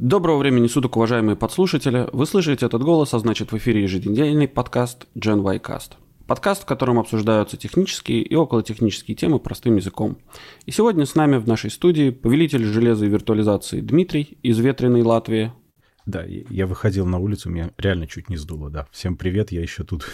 Доброго времени суток, уважаемые подслушатели. Вы слышите этот голос, а значит в эфире еженедельный подкаст Gen Y Cast. Подкаст, в котором обсуждаются технические и околотехнические темы простым языком. И сегодня с нами в нашей студии повелитель железа и виртуализации Дмитрий из ветреной Латвии. Да, я выходил на улицу, меня реально чуть не сдуло, да. Всем привет, я еще тут.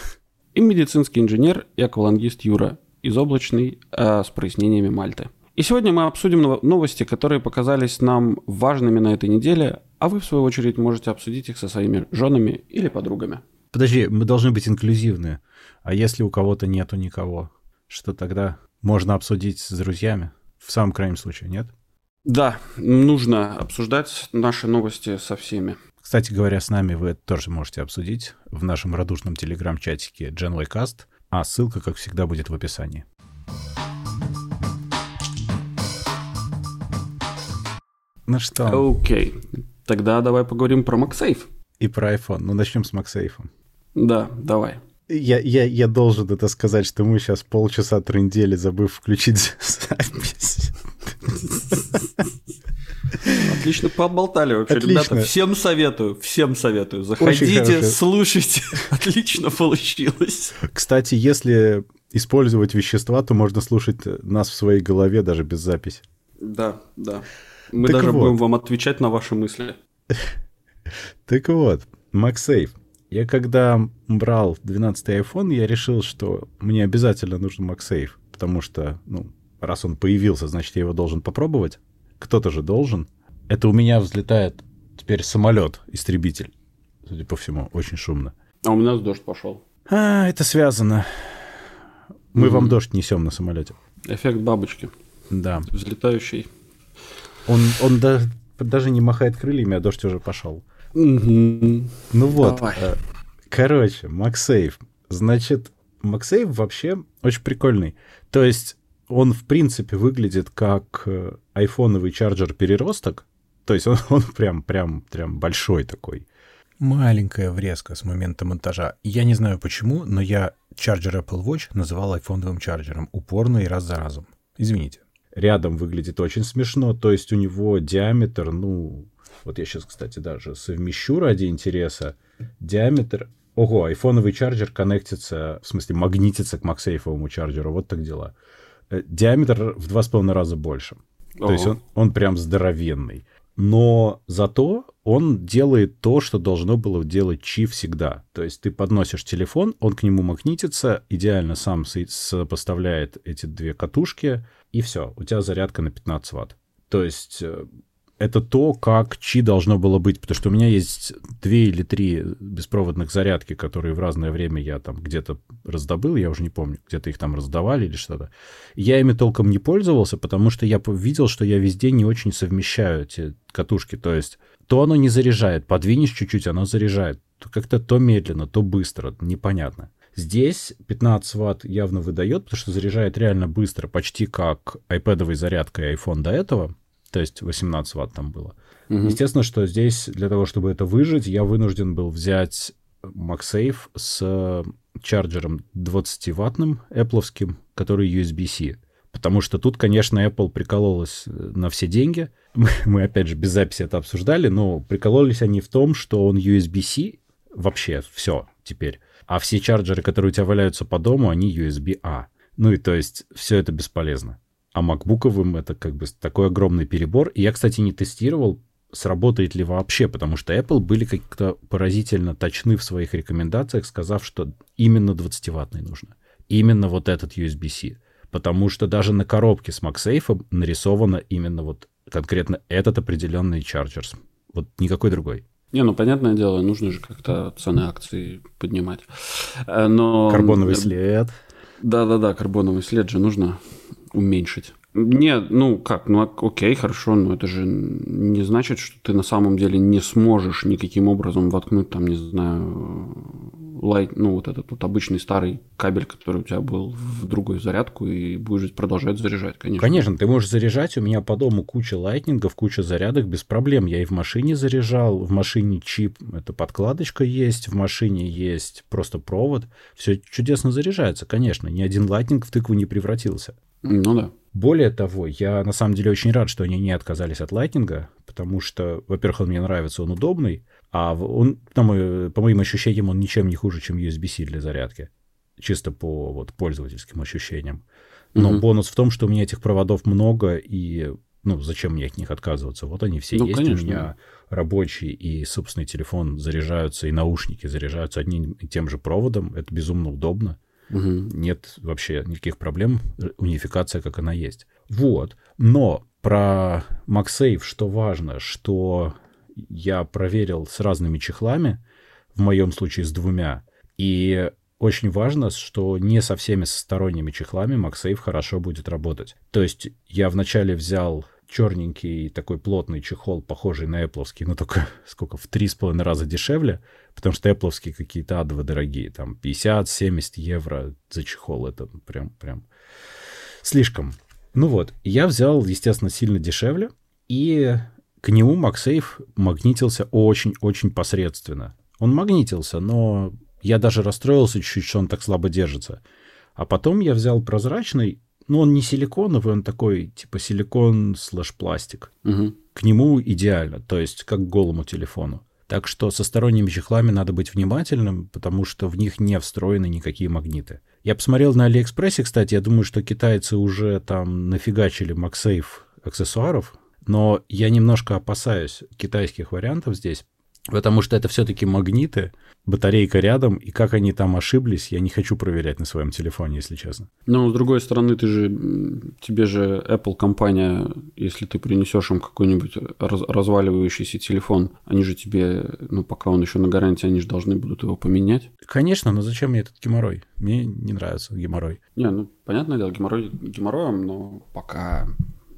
И медицинский инженер и аквалангист Юра из облачной э, с прояснениями Мальты. И сегодня мы обсудим новости, которые показались нам важными на этой неделе, а вы, в свою очередь, можете обсудить их со своими женами или подругами. Подожди, мы должны быть инклюзивны. А если у кого-то нету никого, что тогда можно обсудить с друзьями? В самом крайнем случае, нет? Да, нужно обсуждать наши новости со всеми. Кстати говоря, с нами вы это тоже можете обсудить в нашем радушном телеграм-чатике GenYcast, а ссылка, как всегда, будет в описании. Ну что? Окей. Okay. Тогда давай поговорим про MagSafe. И про iPhone. Ну, начнем с MagSafe. Да, давай. Я, я, я должен это сказать, что мы сейчас полчаса трындели, забыв включить запись. Отлично поболтали вообще, Отлично. ребята. Всем советую, всем советую. Заходите, слушайте. Отлично получилось. Кстати, если использовать вещества, то можно слушать нас в своей голове даже без записи. Да, да. Мы так даже вот. будем вам отвечать на ваши мысли. Так вот, MagSafe. Я когда брал 12 iPhone, я решил, что мне обязательно нужен MagSafe, потому что, ну, раз он появился, значит, я его должен попробовать. Кто-то же должен. Это у меня взлетает теперь самолет, истребитель. Судя по всему, очень шумно. А у меня дождь пошел. А, это связано. Мы mm-hmm. вам дождь несем на самолете. Эффект бабочки. Да. Взлетающий. Он, он да, даже не махает крыльями, а дождь уже пошел. Ну вот. Давай. Э, короче, MagSafe. Значит, MagSafe вообще очень прикольный. То есть он, в принципе, выглядит как э, айфоновый чарджер-переросток. То есть он, он прям, прям, прям большой такой. Маленькая врезка с момента монтажа. Я не знаю почему, но я чарджер Apple Watch называл айфоновым чарджером упорно и раз за разом. Извините рядом выглядит очень смешно, то есть у него диаметр, ну, вот я сейчас, кстати, даже совмещу ради интереса, диаметр, ого, айфоновый чарджер коннектится, в смысле магнитится к максейфовому чарджеру, вот так дела. Э, диаметр в два с половиной раза больше. Ого. То есть он, он прям здоровенный. Но зато он делает то, что должно было делать Чи всегда. То есть ты подносишь телефон, он к нему магнитится, идеально сам сопоставляет эти две катушки, и все, у тебя зарядка на 15 ватт. То есть э, это то, как Чи должно было быть, потому что у меня есть две или три беспроводных зарядки, которые в разное время я там где-то раздобыл, я уже не помню, где-то их там раздавали или что-то. Я ими толком не пользовался, потому что я видел, что я везде не очень совмещаю эти катушки, то есть то оно не заряжает, подвинешь чуть-чуть, оно заряжает, как-то то медленно, то быстро, непонятно. Здесь 15 ватт явно выдает, потому что заряжает реально быстро, почти как iPad зарядка и iPhone до этого, то есть 18 ватт там было. Угу. Естественно, что здесь для того, чтобы это выжить, я вынужден был взять MagSafe с чарджером 20-ваттным, Apple, который USB-C. Потому что тут, конечно, Apple прикололась на все деньги. Мы, мы, опять же, без записи это обсуждали, но прикололись они в том, что он USB-C вообще все теперь. А все чарджеры, которые у тебя валяются по дому, они USB-A. Ну и то есть все это бесполезно. А макбуковым это как бы такой огромный перебор. И я, кстати, не тестировал, сработает ли вообще, потому что Apple были как-то поразительно точны в своих рекомендациях, сказав, что именно 20-ваттный нужно. Именно вот этот USB-C. Потому что даже на коробке с MagSafe нарисовано именно вот конкретно этот определенный чарджер. Вот никакой другой. Не, ну понятное дело, нужно же как-то цены акций поднимать. Э, но... Карбоновый след. Да-да-да, карбоновый след же нужно уменьшить. Не, ну как, ну окей, хорошо, но это же не значит, что ты на самом деле не сможешь никаким образом воткнуть там, не знаю, лайт, ну вот этот вот обычный старый кабель, который у тебя был в другую зарядку и будешь продолжать заряжать, конечно. Конечно, ты можешь заряжать, у меня по дому куча Lightning ов, куча зарядок без проблем. Я и в машине заряжал, в машине Qi эта подкладочка есть, в машине есть просто провод. Все чудесно заряжается, конечно, ни один Lightning в тыкву не превратился. Ну да. Более того, я на самом деле очень рад, что они не отказались от Lightning а, потому что, во-первых, он мне нравится, он удобный, а он, по моим ощущениям, он ничем не хуже, чем USB-C для зарядки. Чисто по вот, пользовательским ощущениям. Но угу. бонус в том, что у меня этих проводов много, и ну, зачем мне от них отказываться? Вот они все ну, есть конечно. у меня рабочий и собственный телефон заряжаются, и наушники заряжаются одним и тем же проводом. Это безумно удобно. Угу. Нет вообще никаких проблем. Унификация, как она есть. Вот. Но про MagSafe, что важно, что я проверил с разными чехлами, в моем случае с двумя, и очень важно, что не со всеми сторонними чехлами MagSafe хорошо будет работать. То есть я вначале взял черненький такой плотный чехол, похожий на Apple, но только сколько, в три с половиной раза дешевле, потому что Apple какие-то адово дорогие, там 50-70 евро за чехол, это прям, прям слишком. Ну вот, я взял, естественно, сильно дешевле, и к нему MagSafe магнитился очень-очень посредственно. Он магнитился, но я даже расстроился чуть-чуть, что он так слабо держится. А потом я взял прозрачный, ну, он не силиконовый, он такой, типа, силикон слэш пластик. Угу. К нему идеально, то есть как к голому телефону. Так что со сторонними чехлами надо быть внимательным, потому что в них не встроены никакие магниты. Я посмотрел на Алиэкспрессе, кстати, я думаю, что китайцы уже там нафигачили MagSafe аксессуаров, но я немножко опасаюсь китайских вариантов здесь, Потому что это все-таки магниты, батарейка рядом, и как они там ошиблись, я не хочу проверять на своем телефоне, если честно. Но, с другой стороны, ты же, тебе же Apple компания, если ты принесешь им какой-нибудь раз, разваливающийся телефон, они же тебе, ну, пока он еще на гарантии, они же должны будут его поменять. Конечно, но зачем мне этот геморрой? Мне не нравится геморрой. Не, ну, понятное дело, геморрой геморроем, но пока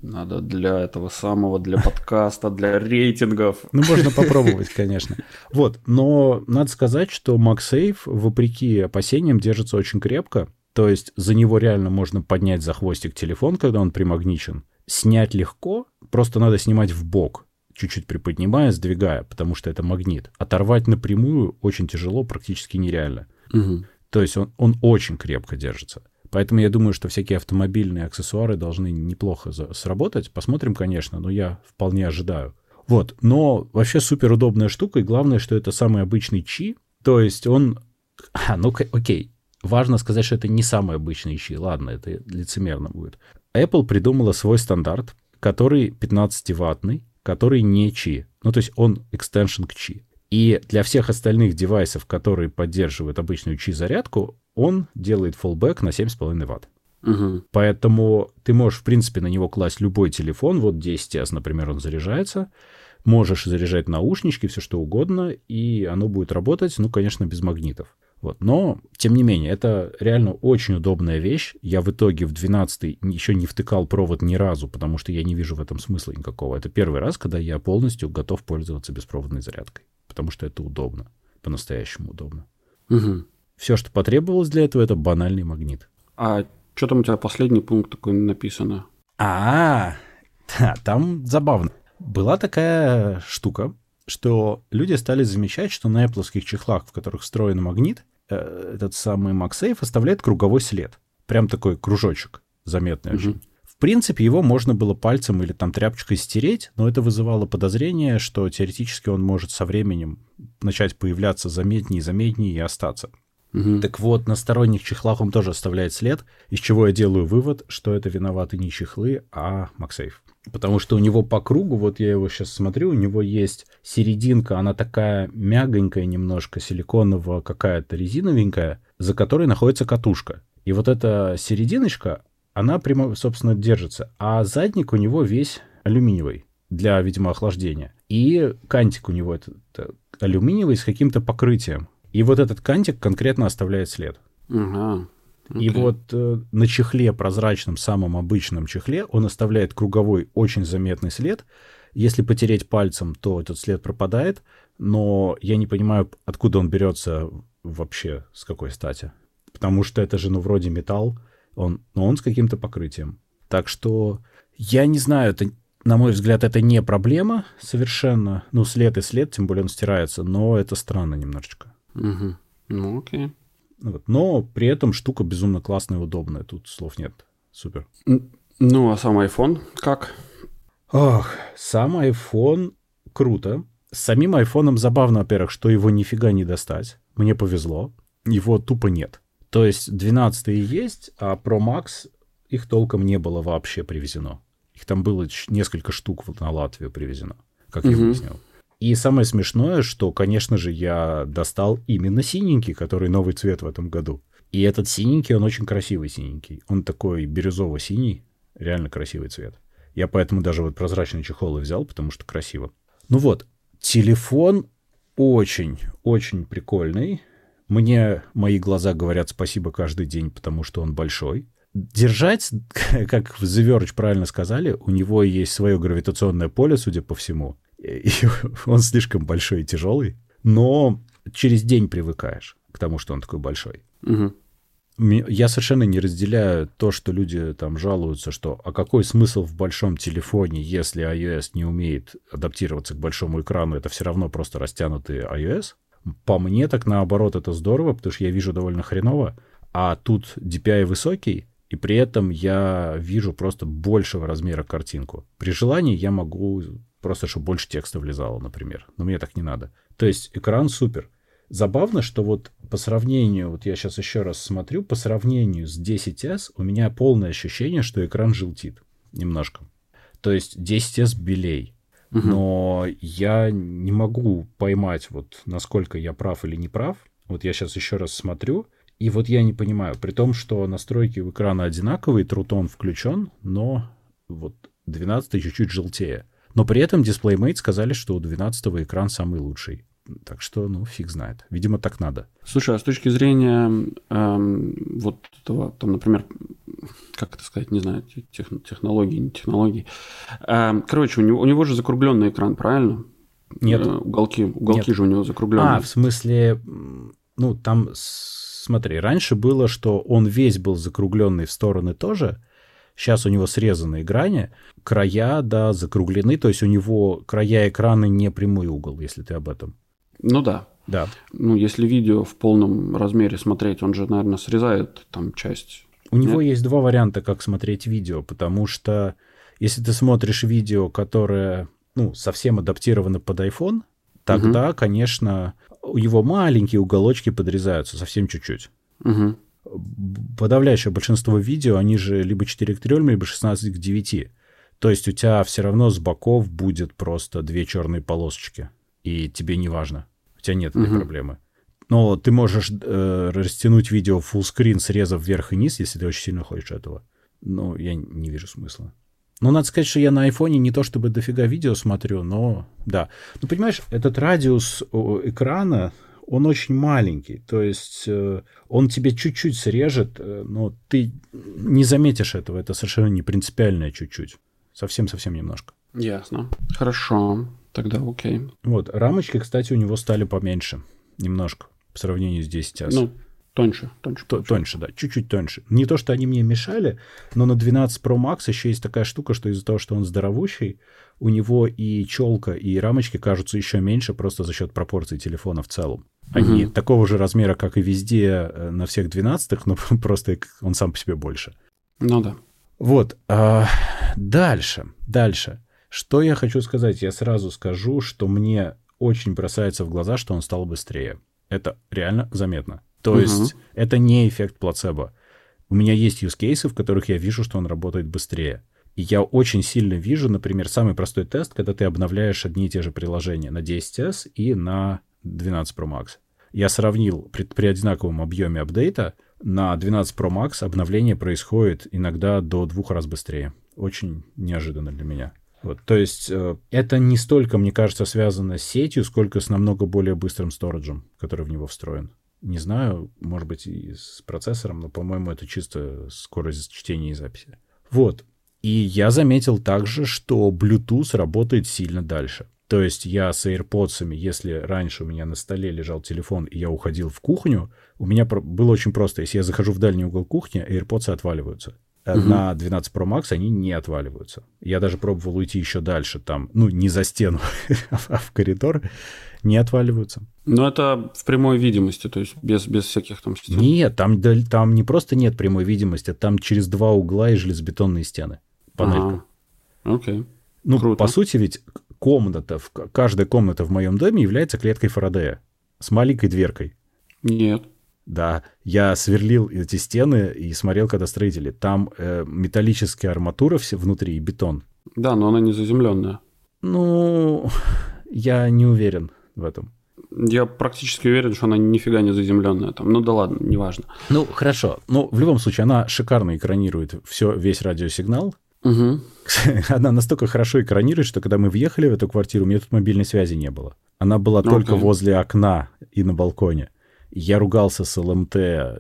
надо для этого самого, для подкаста, для рейтингов. Ну, можно попробовать, конечно. Вот, но надо сказать, что MagSafe, вопреки опасениям, держится очень крепко. То есть за него реально можно поднять за хвостик телефон, когда он примагничен. Снять легко, просто надо снимать в бок, чуть-чуть приподнимая, сдвигая, потому что это магнит. Оторвать напрямую очень тяжело, практически нереально. Угу. То есть он, он очень крепко держится. Поэтому я думаю, что всякие автомобильные аксессуары должны неплохо сработать. Посмотрим, конечно, но я вполне ожидаю. Вот, но вообще супер удобная штука, и главное, что это самый обычный чи, то есть он... А, ну окей, важно сказать, что это не самый обычный чи, ладно, это лицемерно будет. Apple придумала свой стандарт, который 15-ваттный, который не чи, ну то есть он экстеншн к чи. И для всех остальных девайсов, которые поддерживают обычную чи-зарядку, он делает fallback на 7,5 Вт. Угу. Поэтому ты можешь, в принципе, на него класть любой телефон. Вот 10S, например, он заряжается. Можешь заряжать наушнички, все что угодно, и оно будет работать, ну, конечно, без магнитов. Вот. Но, тем не менее, это реально очень удобная вещь. Я в итоге в 12 еще не втыкал провод ни разу, потому что я не вижу в этом смысла никакого. Это первый раз, когда я полностью готов пользоваться беспроводной зарядкой, потому что это удобно, по-настоящему удобно. Угу. Все, что потребовалось для этого, это банальный магнит. А что там у тебя последний пункт такой написано? А, да, там забавно. Была такая штука, что люди стали замечать, что на Apple чехлах, в которых встроен магнит, э, этот самый MagSafe оставляет круговой след. Прям такой кружочек заметный угу. очень. В принципе, его можно было пальцем или там тряпочкой стереть, но это вызывало подозрение, что теоретически он может со временем начать появляться заметнее и заметнее и остаться. Угу. Так вот, на сторонних чехлах он тоже оставляет след, из чего я делаю вывод, что это виноваты не чехлы, а MagSafe. Потому что у него по кругу, вот я его сейчас смотрю, у него есть серединка, она такая мягонькая немножко, силиконовая какая-то резиновенькая, за которой находится катушка. И вот эта серединочка, она прямо, собственно, держится. А задник у него весь алюминиевый для, видимо, охлаждения. И кантик у него это, это алюминиевый с каким-то покрытием. И вот этот кантик конкретно оставляет след. Ага. Okay. И вот э, на чехле, прозрачном, самом обычном чехле, он оставляет круговой очень заметный след. Если потереть пальцем, то этот след пропадает, но я не понимаю, откуда он берется вообще, с какой стати. Потому что это же, ну, вроде металл, он, но он с каким-то покрытием. Так что я не знаю, это, на мой взгляд, это не проблема совершенно. Ну, след и след, тем более он стирается, но это странно немножечко. Угу. Ну, окей. Вот. Но при этом штука безумно классная и удобная. Тут слов нет. Супер. Ну, а сам iPhone как? Ох, сам iPhone круто. С самим айфоном забавно, во-первых, что его нифига не достать. Мне повезло. Его тупо нет. То есть 12 есть, а Pro Max их толком не было вообще привезено. Их там было несколько штук вот на Латвию привезено, как угу. я выяснил. И самое смешное, что, конечно же, я достал именно синенький, который новый цвет в этом году. И этот синенький, он очень красивый синенький. Он такой бирюзово-синий, реально красивый цвет. Я поэтому даже вот прозрачный чехол и взял, потому что красиво. Ну вот, телефон очень-очень прикольный. Мне мои глаза говорят спасибо каждый день, потому что он большой. Держать, как в The Verge правильно сказали, у него есть свое гравитационное поле, судя по всему. И он слишком большой и тяжелый. Но через день привыкаешь к тому, что он такой большой. Угу. Я совершенно не разделяю то, что люди там жалуются, что а какой смысл в большом телефоне, если iOS не умеет адаптироваться к большому экрану, это все равно просто растянутый iOS. По мне так наоборот это здорово, потому что я вижу довольно хреново, а тут DPI высокий, и при этом я вижу просто большего размера картинку. При желании я могу просто, чтобы больше текста влезало, например, но мне так не надо. То есть экран супер. Забавно, что вот по сравнению, вот я сейчас еще раз смотрю, по сравнению с 10s у меня полное ощущение, что экран желтит немножко. То есть 10s белей. Угу. Но я не могу поймать, вот насколько я прав или не прав. Вот я сейчас еще раз смотрю, и вот я не понимаю, при том, что настройки у экрана одинаковые, трутон включен, но вот 12 чуть-чуть желтее. Но при этом DisplayMate сказали, что у 12 экран самый лучший. Так что, ну, фиг знает. Видимо, так надо. Слушай, а с точки зрения эм, вот этого, там, например, как это сказать, не знаю, тех, технологии, не технологии. Эм, короче, у него, у него же закругленный экран, правильно? Нет. Э, уголки, уголки Нет. же у него закругленные. А, в смысле, ну, там, смотри, раньше было, что он весь был закругленный в стороны тоже, Сейчас у него срезанные грани, края, да, закруглены, то есть у него края экрана не прямой угол, если ты об этом. Ну да. Да. Ну, если видео в полном размере смотреть, он же, наверное, срезает там часть. У Нет? него есть два варианта, как смотреть видео, потому что если ты смотришь видео, которое, ну, совсем адаптировано под iPhone, тогда, угу. конечно, его маленькие уголочки подрезаются совсем чуть-чуть. Угу. Подавляющее большинство видео, они же либо 4 к 3, либо 16 к 9. То есть у тебя все равно с боков будет просто две черные полосочки, и тебе не важно. У тебя нет этой угу. проблемы. Но ты можешь э, растянуть видео в fullscreen, срезав вверх и низ, если ты очень сильно хочешь этого. Но я не вижу смысла. Ну, надо сказать, что я на айфоне не то чтобы дофига видео смотрю, но да. Ну, понимаешь, этот радиус экрана, он очень маленький. То есть э, он тебе чуть-чуть срежет, э, но ты не заметишь этого. Это совершенно не принципиальное чуть-чуть. Совсем-совсем немножко. Ясно. Хорошо. Тогда окей. Вот, рамочки, кстати, у него стали поменьше. Немножко. По сравнению с 10 Ну, тоньше. Тоньше, Т- тоньше, да. Чуть-чуть тоньше. Не то, что они мне мешали, но на 12 Pro Max еще есть такая штука, что из-за того, что он здоровущий, у него и челка, и рамочки кажутся еще меньше просто за счет пропорций телефона в целом. Они угу. такого же размера, как и везде э, на всех 12 но просто он сам по себе больше. Ну да. Вот. А, дальше. Дальше. Что я хочу сказать? Я сразу скажу, что мне очень бросается в глаза, что он стал быстрее. Это реально заметно. То угу. есть это не эффект плацебо. У меня есть use cases, в которых я вижу, что он работает быстрее. И я очень сильно вижу, например, самый простой тест, когда ты обновляешь одни и те же приложения на 10s и на 12 Pro Max. Я сравнил при, при одинаковом объеме апдейта, на 12 Pro Max обновление происходит иногда до двух раз быстрее. Очень неожиданно для меня. Вот, то есть э, это не столько, мне кажется, связано с сетью, сколько с намного более быстрым сториджем, который в него встроен. Не знаю, может быть, и с процессором, но, по-моему, это чисто скорость чтения и записи. Вот. И я заметил также, что Bluetooth работает сильно дальше. То есть я с AirPods, если раньше у меня на столе лежал телефон, и я уходил в кухню, у меня было очень просто. Если я захожу в дальний угол кухни, AirPods отваливаются. Угу. На 12 Pro Max они не отваливаются. Я даже пробовал уйти еще дальше, там, ну, не за стену, а в коридор, не отваливаются. Но это в прямой видимости, то есть без, без всяких там стен. Нет, там, там не просто нет прямой видимости, там через два угла и железобетонные стены. Панелька. Ага. Окей. Ну, Круто. по сути, ведь комната, каждая комната в моем доме является клеткой Фарадея с маленькой дверкой. Нет. Да, я сверлил эти стены и смотрел, когда строители. Там э, металлическая арматура все внутри и бетон. Да, но она не заземленная. Ну, я не уверен в этом. Я практически уверен, что она нифига не заземленная там. Ну да ладно, неважно. Ну, хорошо. Ну, в любом случае, она шикарно экранирует все, весь радиосигнал. Угу. Она настолько хорошо экранирует, что когда мы въехали в эту квартиру, у меня тут мобильной связи не было. Она была okay. только возле окна и на балконе. Я ругался с ЛМТ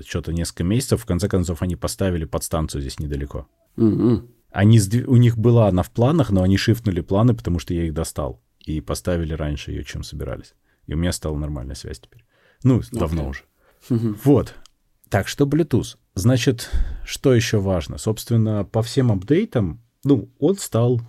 что-то несколько месяцев. В конце концов, они поставили подстанцию здесь недалеко. Угу. Они, у них была она в планах, но они шифтнули планы, потому что я их достал. И поставили раньше ее, чем собирались. И у меня стала нормальная связь теперь. Ну, okay. давно уже. Угу. Вот. Так что Bluetooth. Значит, что еще важно? Собственно, по всем апдейтам, ну, он стал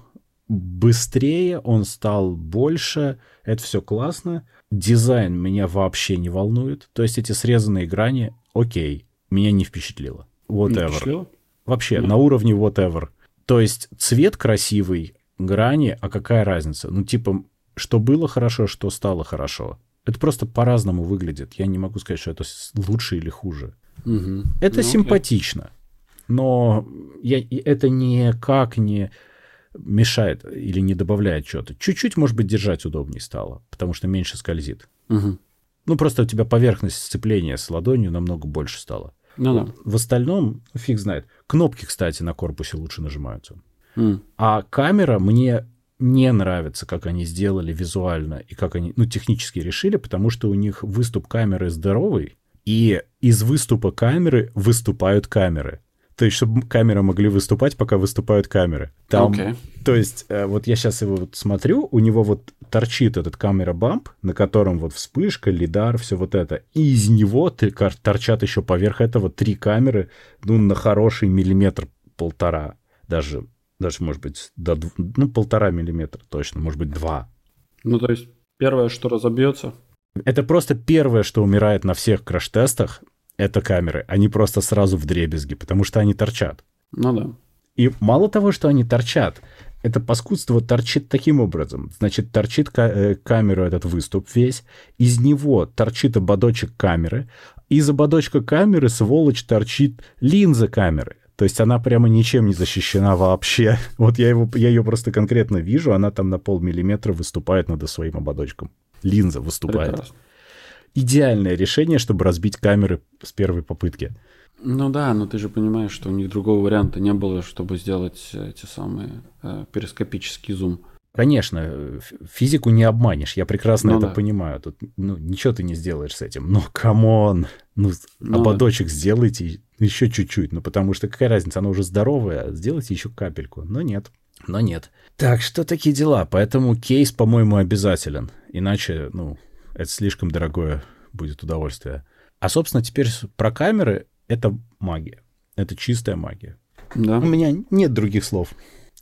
быстрее, он стал больше, это все классно. Дизайн меня вообще не волнует. То есть эти срезанные грани, окей, меня не впечатлило. Whatever. Не впечатлило? Вообще, mm. на уровне whatever. То есть цвет красивый, грани, а какая разница? Ну, типа, что было хорошо, что стало хорошо. Это просто по-разному выглядит. Я не могу сказать, что это лучше или хуже. Угу. Это ну, симпатично, но я, это никак не мешает или не добавляет что-то. Чуть-чуть, может быть, держать удобнее стало, потому что меньше скользит. Угу. Ну, просто у тебя поверхность сцепления с ладонью намного больше стала. Ну, да. В остальном, фиг знает. Кнопки, кстати, на корпусе лучше нажимаются. Mm. А камера мне не нравится, как они сделали визуально и как они, ну, технически решили, потому что у них выступ камеры здоровый, и из выступа камеры выступают камеры. То есть, чтобы камеры могли выступать, пока выступают камеры. Там, okay. То есть, э, вот я сейчас его вот смотрю, у него вот торчит этот камера бамп, на котором вот вспышка, лидар, все вот это. И из него торчат еще поверх этого три камеры, ну, на хороший миллиметр полтора. Даже, даже может быть, до, ну, полтора миллиметра точно, может быть, два. Ну, то есть, первое, что разобьется, это просто первое, что умирает на всех краш-тестах, это камеры. Они просто сразу в дребезги, потому что они торчат. Ну да. И мало того, что они торчат, это паскудство торчит таким образом. Значит, торчит ка- э, камеру этот выступ весь, из него торчит ободочек камеры, из ободочка камеры, сволочь, торчит линза камеры. То есть она прямо ничем не защищена вообще. Вот я, его, я ее просто конкретно вижу, она там на полмиллиметра выступает над своим ободочком линза выступает. Прекрасно. Идеальное решение, чтобы разбить камеры с первой попытки. Ну да, но ты же понимаешь, что у них другого варианта не было, чтобы сделать эти самые э, перископический зум. Конечно, физику не обманешь, я прекрасно ну, это да. понимаю. Тут ну, ничего ты не сделаешь с этим. Но come on, ну, ну ободочек да. сделайте еще чуть-чуть. Ну, потому что какая разница, она уже здоровая, сделайте еще капельку. Но нет, но нет. Так что такие дела. Поэтому кейс, по-моему, обязателен. Иначе, ну, это слишком дорогое будет удовольствие. А, собственно, теперь про камеры это магия. Это чистая магия. Да. У меня нет других слов.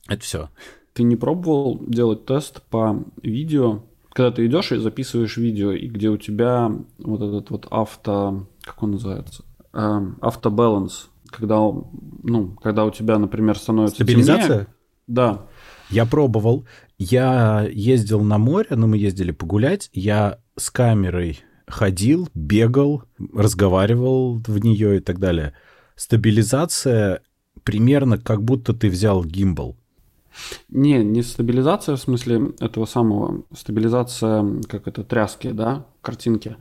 Это все. Ты не пробовал делать тест по видео, когда ты идешь и записываешь видео, и где у тебя вот этот вот авто, как он называется, эм, автобаланс, когда, ну, когда у тебя, например, становится Стабилизация? темнее. Да. Я пробовал. Я ездил на море, но мы ездили погулять. Я с камерой ходил, бегал, разговаривал в нее и так далее. Стабилизация примерно как будто ты взял гимбал. Не, не стабилизация в смысле этого самого, стабилизация, как это, тряски, да, картинки,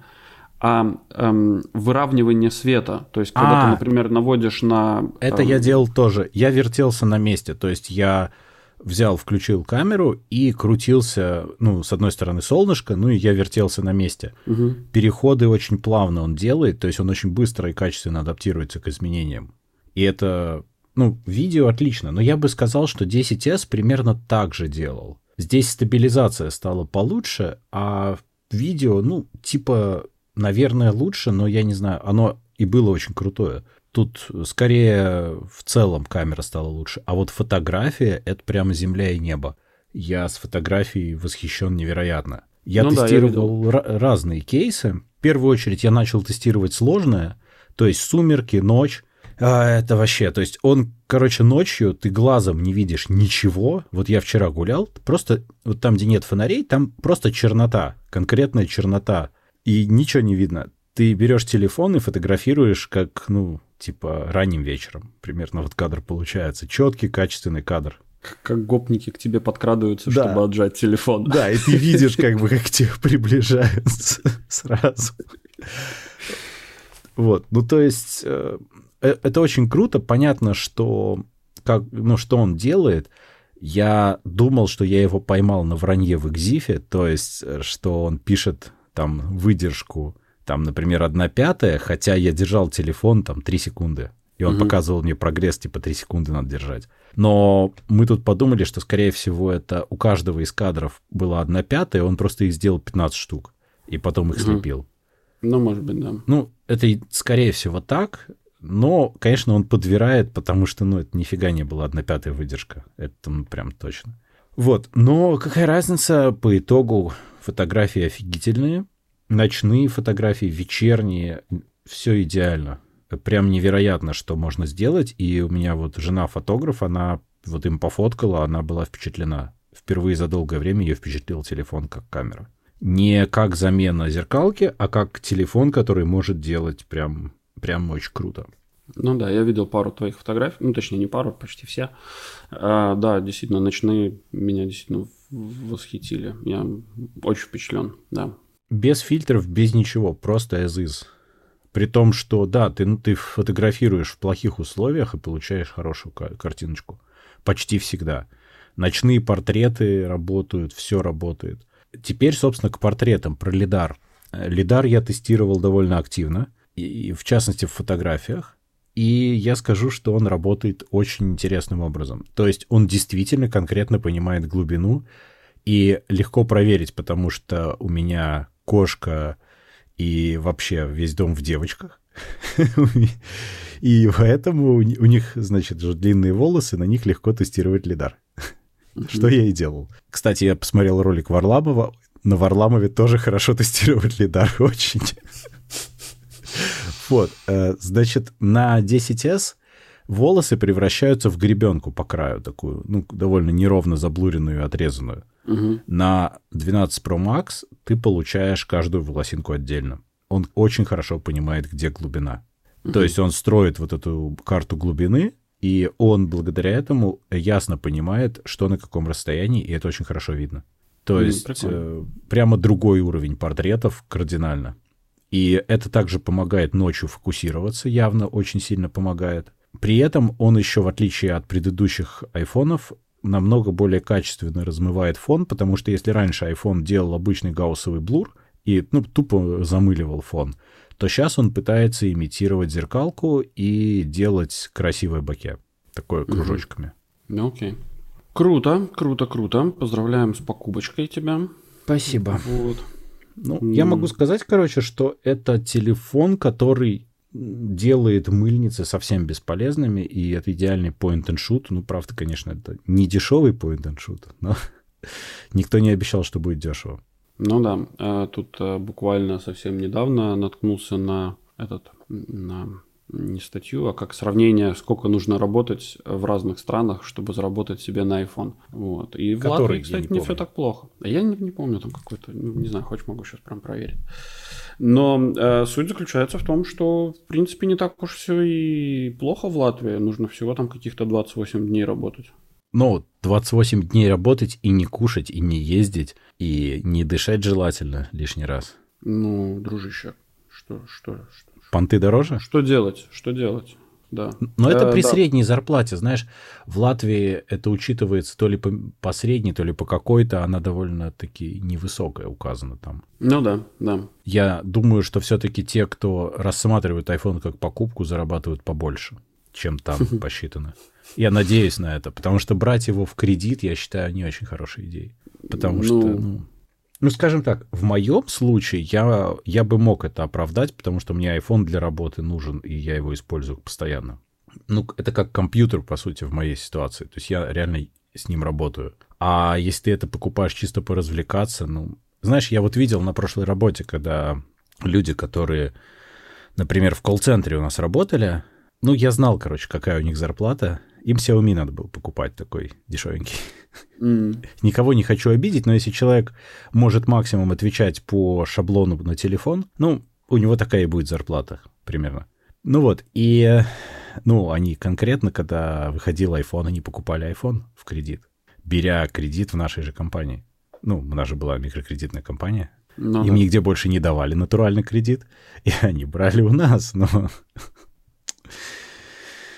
а эм, выравнивание света. То есть, когда а, ты, например, наводишь на... Эм... Это я делал тоже. Я вертелся на месте, то есть я взял, включил камеру и крутился, ну, с одной стороны солнышко, ну, и я вертелся на месте. Угу. Переходы очень плавно он делает, то есть он очень быстро и качественно адаптируется к изменениям. И это, ну, видео отлично, но я бы сказал, что 10S примерно так же делал. Здесь стабилизация стала получше, а видео, ну, типа, наверное, лучше, но я не знаю, оно и было очень крутое. Тут скорее в целом камера стала лучше. А вот фотография — это прямо земля и небо. Я с фотографией восхищен невероятно. Я ну тестировал да, я разные кейсы. В первую очередь я начал тестировать сложное, то есть сумерки, ночь. А, это вообще, то есть он, короче, ночью ты глазом не видишь ничего. Вот я вчера гулял, просто вот там, где нет фонарей, там просто чернота, конкретная чернота, и ничего не видно. Ты берешь телефон и фотографируешь, как, ну, типа ранним вечером. Примерно вот кадр получается. Четкий, качественный кадр. Как гопники к тебе подкрадываются, да. чтобы отжать телефон. Да, и ты видишь, как бы, как к тебе приближаются сразу. Вот, ну то есть э, э, это очень круто. Понятно, что как, ну, что он делает. Я думал, что я его поймал на вранье в Экзифе, то есть, э, что он пишет там выдержку, там, например, одна пятая, хотя я держал телефон там 3 секунды, и он угу. показывал мне прогресс, типа 3 секунды надо держать. Но мы тут подумали, что, скорее всего, это у каждого из кадров была одна пятая, он просто их сделал 15 штук, и потом их угу. слепил. Ну, может быть, да. Ну, это, скорее всего, так. Но, конечно, он подвирает, потому что, ну, это нифига не была одна пятая выдержка. Это, ну, прям точно. Вот. Но какая разница по итогу? Фотографии офигительные. Ночные фотографии, вечерние. Все идеально. Прям невероятно, что можно сделать. И у меня вот жена фотограф, она вот им пофоткала, она была впечатлена. Впервые за долгое время ее впечатлил телефон как камера не как замена зеркалки, а как телефон, который может делать прям, прям очень круто. Ну да, я видел пару твоих фотографий, ну точнее не пару, почти все. А, да, действительно, ночные меня действительно восхитили. Я очень впечатлен, да. Без фильтров, без ничего, просто as is. При том, что да, ты, ну, ты фотографируешь в плохих условиях и получаешь хорошую картиночку. Почти всегда. Ночные портреты работают, все работает. Теперь, собственно, к портретам про лидар. Лидар я тестировал довольно активно, и в частности в фотографиях. И я скажу, что он работает очень интересным образом. То есть он действительно конкретно понимает глубину, и легко проверить, потому что у меня кошка и вообще весь дом в девочках. И поэтому у них, значит, длинные волосы, на них легко тестировать лидар. Что я и делал. Кстати, я посмотрел ролик Варламова. На Варламове тоже хорошо тестировать лидар. Очень. Вот, э, значит, на 10S волосы превращаются в гребенку по краю такую, ну, довольно неровно заблуренную, отрезанную. Угу. На 12 Pro Max ты получаешь каждую волосинку отдельно. Он очень хорошо понимает, где глубина. Угу. То есть он строит вот эту карту глубины, и он благодаря этому ясно понимает, что на каком расстоянии, и это очень хорошо видно. То mm, есть э, прямо другой уровень портретов кардинально. И это также помогает ночью фокусироваться, явно очень сильно помогает. При этом он еще, в отличие от предыдущих айфонов, намного более качественно размывает фон, потому что если раньше iPhone делал обычный гауссовый блур и ну, тупо замыливал фон, то сейчас он пытается имитировать зеркалку и делать красивое боке, такое кружочками. Ну, окей. Круто, круто, круто. Поздравляем с покупочкой тебя. Спасибо. Вот. Ну, mm. я могу сказать, короче, что это телефон, который делает мыльницы совсем бесполезными, и это идеальный point and shoot. Ну, правда, конечно, это не дешевый point and shoot, но никто не обещал, что будет дешево. Ну да, а тут а, буквально совсем недавно наткнулся на этот, на не статью, а как сравнение, сколько нужно работать в разных странах, чтобы заработать себе на iPhone. Вот. И Который, в Латвии, кстати, не, не все так плохо. Я не, не помню там какой-то, ну, не знаю, хочешь, могу сейчас прям проверить. Но э, суть заключается в том, что, в принципе, не так уж все и плохо в Латвии. Нужно всего там каких-то 28 дней работать. Ну, 28 дней работать и не кушать, и не ездить, и не дышать желательно лишний раз. Ну, дружище, что, что, что? Понты дороже? Что делать? Что делать? Да. Но это при да. средней зарплате, знаешь, в Латвии это учитывается то ли по, по средней, то ли по какой-то, она довольно-таки невысокая указана там. Ну да, да. Я думаю, что все-таки те, кто рассматривает iPhone как покупку, зарабатывают побольше, чем там посчитано. Я надеюсь на это, потому что брать его в кредит, я считаю, не очень хорошей идеей. Потому ну... что, ну, ну, скажем так, в моем случае я, я бы мог это оправдать, потому что мне iPhone для работы нужен, и я его использую постоянно. Ну, это как компьютер, по сути, в моей ситуации. То есть я реально с ним работаю. А если ты это покупаешь чисто поразвлекаться, ну... Знаешь, я вот видел на прошлой работе, когда люди, которые, например, в колл-центре у нас работали, Ну, я знал, короче, какая у них зарплата. Им Xiaomi надо было покупать такой дешевенький. Mm. Никого не хочу обидеть, но если человек может максимум отвечать по шаблону на телефон, ну, у него такая и будет зарплата примерно. Ну вот, и, ну, они конкретно, когда выходил iPhone, они покупали iPhone в кредит, беря кредит в нашей же компании. Ну, у нас же была микрокредитная компания. Ну, Им да. нигде больше не давали натуральный кредит, и они брали у нас, но...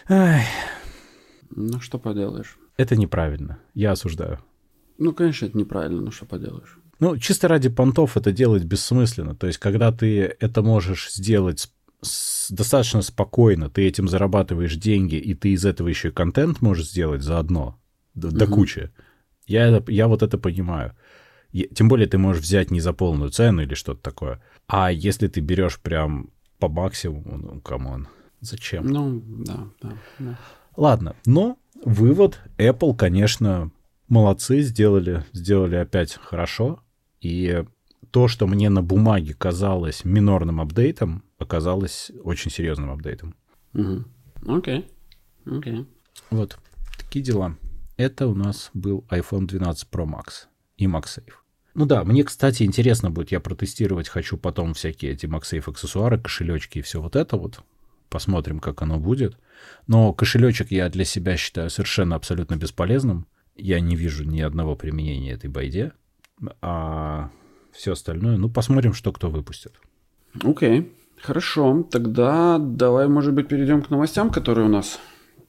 Ну, что поделаешь. Это неправильно. Я осуждаю. Ну, конечно, это неправильно, но что поделаешь. Ну, чисто ради понтов это делать бессмысленно. То есть, когда ты это можешь сделать с, достаточно спокойно, ты этим зарабатываешь деньги, и ты из этого еще и контент можешь сделать заодно, до, до кучи. Я, я вот это понимаю. Тем более ты можешь взять не за полную цену или что-то такое. А если ты берешь прям по максимуму, ну, come on, зачем? Ну, да, да, да. Ладно, но вывод Apple, конечно, молодцы, сделали, сделали опять хорошо. И то, что мне на бумаге казалось минорным апдейтом, оказалось очень серьезным апдейтом. Окей. Okay. Okay. Вот, такие дела. Это у нас был iPhone 12 Pro Max и MagSafe. Ну да, мне, кстати, интересно будет, я протестировать хочу потом всякие эти MagSafe аксессуары, кошелечки и все вот это вот. Посмотрим, как оно будет. Но кошелечек я для себя считаю совершенно абсолютно бесполезным. Я не вижу ни одного применения этой байде. А все остальное, ну, посмотрим, что кто выпустит. Окей, okay. хорошо. Тогда давай, может быть, перейдем к новостям, которые у нас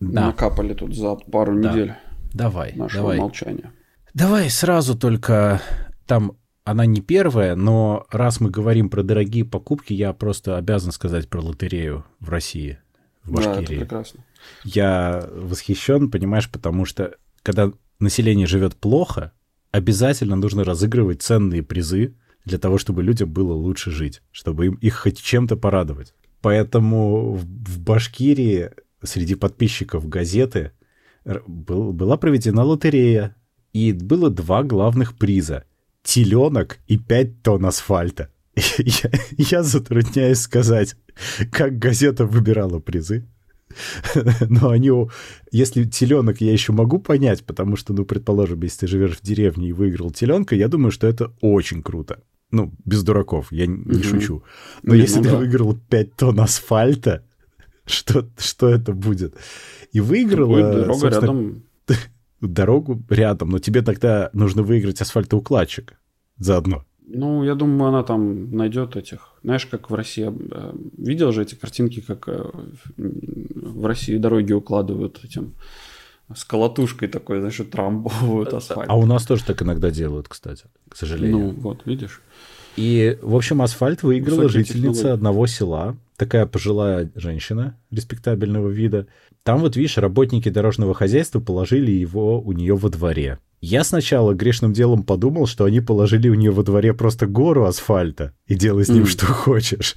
да. накапали тут за пару да. недель. Давай, нашего давай. молчания. Давай сразу только там она не первая, но раз мы говорим про дорогие покупки, я просто обязан сказать про лотерею в России, в Башкирии. Да, это прекрасно. Я восхищен, понимаешь, потому что когда население живет плохо, обязательно нужно разыгрывать ценные призы для того, чтобы людям было лучше жить, чтобы им их хоть чем-то порадовать. Поэтому в, Башкирии среди подписчиков газеты был, была проведена лотерея, и было два главных приза — теленок и пять тонн асфальта. Я, я затрудняюсь сказать, как газета выбирала призы. Но они, если теленок я еще могу понять, потому что, ну, предположим, если ты живешь в деревне и выиграл теленка, я думаю, что это очень круто. Ну, без дураков, я не mm-hmm. шучу. Но не, если ну, ты да. выиграл 5 тонн асфальта, что, что это будет? И выиграла... Дорога рядом. Дорогу рядом, но тебе тогда нужно выиграть асфальтоукладчик заодно. Ну, я думаю, она там найдет этих. Знаешь, как в России. Э, видел же эти картинки, как э, в России дороги укладывают этим с колотушкой такой, знаешь, трамбовывают асфальт. А у нас тоже так иногда делают, кстати, к сожалению. Ну, вот, видишь. И, в общем, асфальт выиграла Высокие жительница технологии. одного села, такая пожилая женщина респектабельного вида. Там вот, видишь, работники дорожного хозяйства положили его у нее во дворе. Я сначала грешным делом подумал, что они положили у нее во дворе просто гору асфальта и делай с ним mm. что хочешь.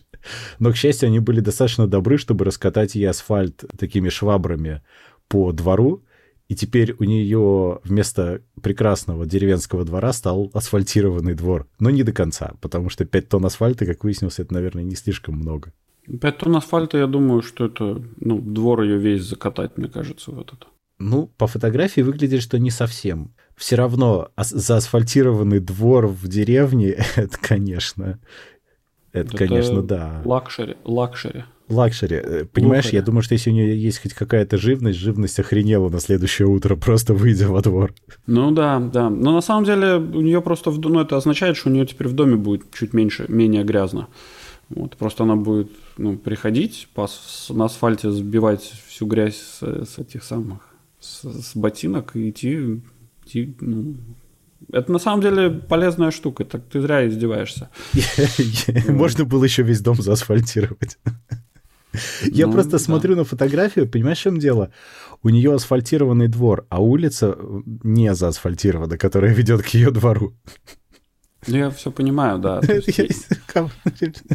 Но, к счастью, они были достаточно добры, чтобы раскатать ей асфальт такими швабрами по двору. И теперь у нее вместо прекрасного деревенского двора стал асфальтированный двор. Но не до конца, потому что 5 тонн асфальта, как выяснилось, это, наверное, не слишком много. 5 тонн асфальта, я думаю, что это, ну, двор ее весь закатать, мне кажется, в этот. Ну, по фотографии выглядит, что не совсем. Все равно заасфальтированный двор в деревне, это, конечно, это, это конечно, да. Luxury, luxury. Luxury. Э, понимаешь, Luxury. я думаю, что если у нее есть хоть какая-то живность, живность охренела на следующее утро, просто выйдя во двор. Ну да, да. Но на самом деле у нее просто, в, ну это означает, что у нее теперь в доме будет чуть меньше, менее грязно. Вот, просто она будет ну, приходить, по, на асфальте сбивать всю грязь с, с этих самых с, с ботинок и идти, идти ну, это на самом деле полезная штука, так ты зря издеваешься. Можно было еще весь дом заасфальтировать. Я ну, просто да. смотрю на фотографию, понимаешь, в чем дело? У нее асфальтированный двор, а улица не заасфальтирована, которая ведет к ее двору. Ну, я все понимаю, да. Есть,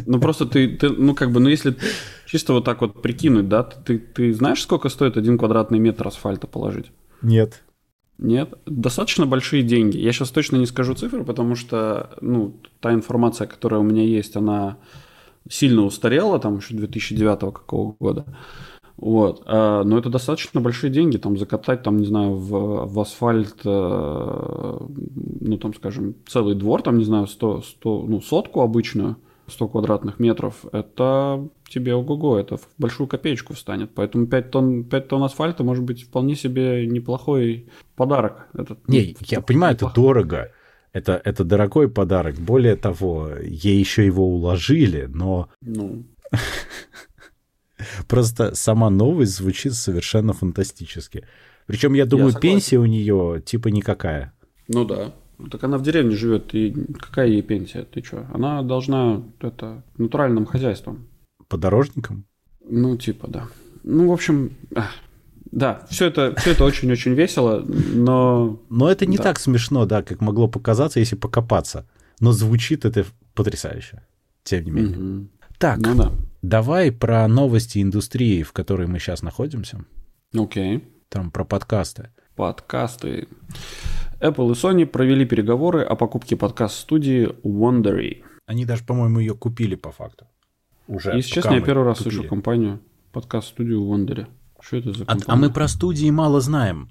ну, просто ты, ты, ну, как бы, ну, если чисто вот так вот прикинуть, да, ты, ты знаешь, сколько стоит один квадратный метр асфальта положить? Нет. Нет, достаточно большие деньги. Я сейчас точно не скажу цифры, потому что, ну, та информация, которая у меня есть, она сильно устарела, там еще 2009 какого года. Вот. А, но это достаточно большие деньги, там закатать, там, не знаю, в, в асфальт, э, ну, там, скажем, целый двор, там, не знаю, 100, 100, ну, сотку обычную, 100 квадратных метров, это тебе ого-го, это в большую копеечку встанет. Поэтому 5 тонн, 5 тонн асфальта может быть вполне себе неплохой подарок. Это, Не, я понимаю, неплохой. это дорого. Это, это дорогой подарок. Более того, ей еще его уложили, но... Ну... Просто сама новость звучит совершенно фантастически. Причем, я думаю, я пенсия у нее типа никакая. Ну да. Так она в деревне живет, и какая ей пенсия? Ты что? Она должна это натуральным хозяйством. Подорожником? Ну, типа, да. Ну, в общем, да, все это, все это очень-очень весело, но... Но это не да. так смешно, да, как могло показаться, если покопаться. Но звучит это потрясающе, тем не менее. Угу. Так, ну, да. давай про новости индустрии, в которой мы сейчас находимся. Окей. Там про подкасты. Подкасты. Apple и Sony провели переговоры о покупке подкаст-студии Wondery. Они даже, по-моему, ее купили по факту. Уже. Если честно, я первый раз купили. слышу компанию подкаст-студию Wondery. Что это за компания? А, а мы про студии мало знаем.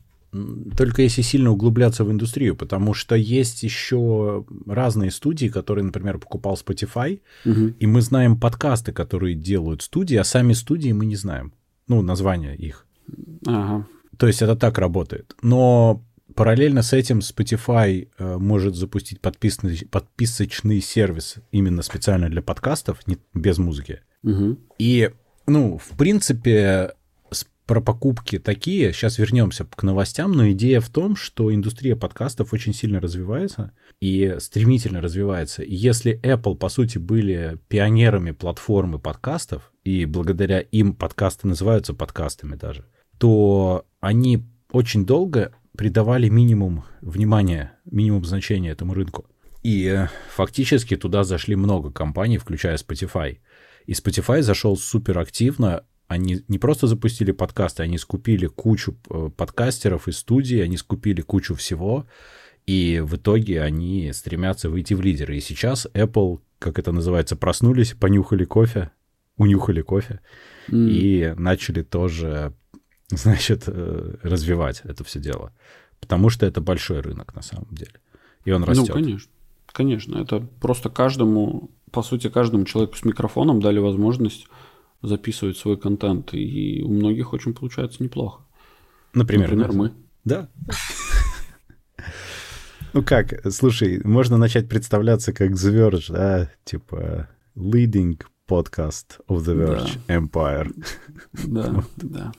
Только если сильно углубляться в индустрию, потому что есть еще разные студии, которые, например, покупал Spotify, угу. и мы знаем подкасты, которые делают студии, а сами студии мы не знаем. Ну, названия их. Ага. То есть это так работает. Но параллельно с этим Spotify э, может запустить подписочный, подписочный сервис именно специально для подкастов, не, без музыки. Угу. И, ну, в принципе, про покупки такие. Сейчас вернемся к новостям, но идея в том, что индустрия подкастов очень сильно развивается и стремительно развивается. Если Apple, по сути, были пионерами платформы подкастов, и благодаря им подкасты называются подкастами даже, то они очень долго придавали минимум внимания, минимум значения этому рынку. И фактически туда зашли много компаний, включая Spotify. И Spotify зашел супер активно, они не просто запустили подкасты, они скупили кучу э, подкастеров и студий, они скупили кучу всего, и в итоге они стремятся выйти в лидеры. И сейчас Apple, как это называется, проснулись, понюхали кофе, унюхали кофе, mm. и начали тоже, значит, э, развивать это все дело. Потому что это большой рынок на самом деле. И он растет. Ну, конечно. Конечно. Это просто каждому, по сути, каждому человеку с микрофоном дали возможность записывать свой контент, и у многих очень получается неплохо. Например, Например мы. Да. Ну как, слушай, можно начать представляться как The Verge, да, типа leading podcast of the Verge да. Empire. Да, да.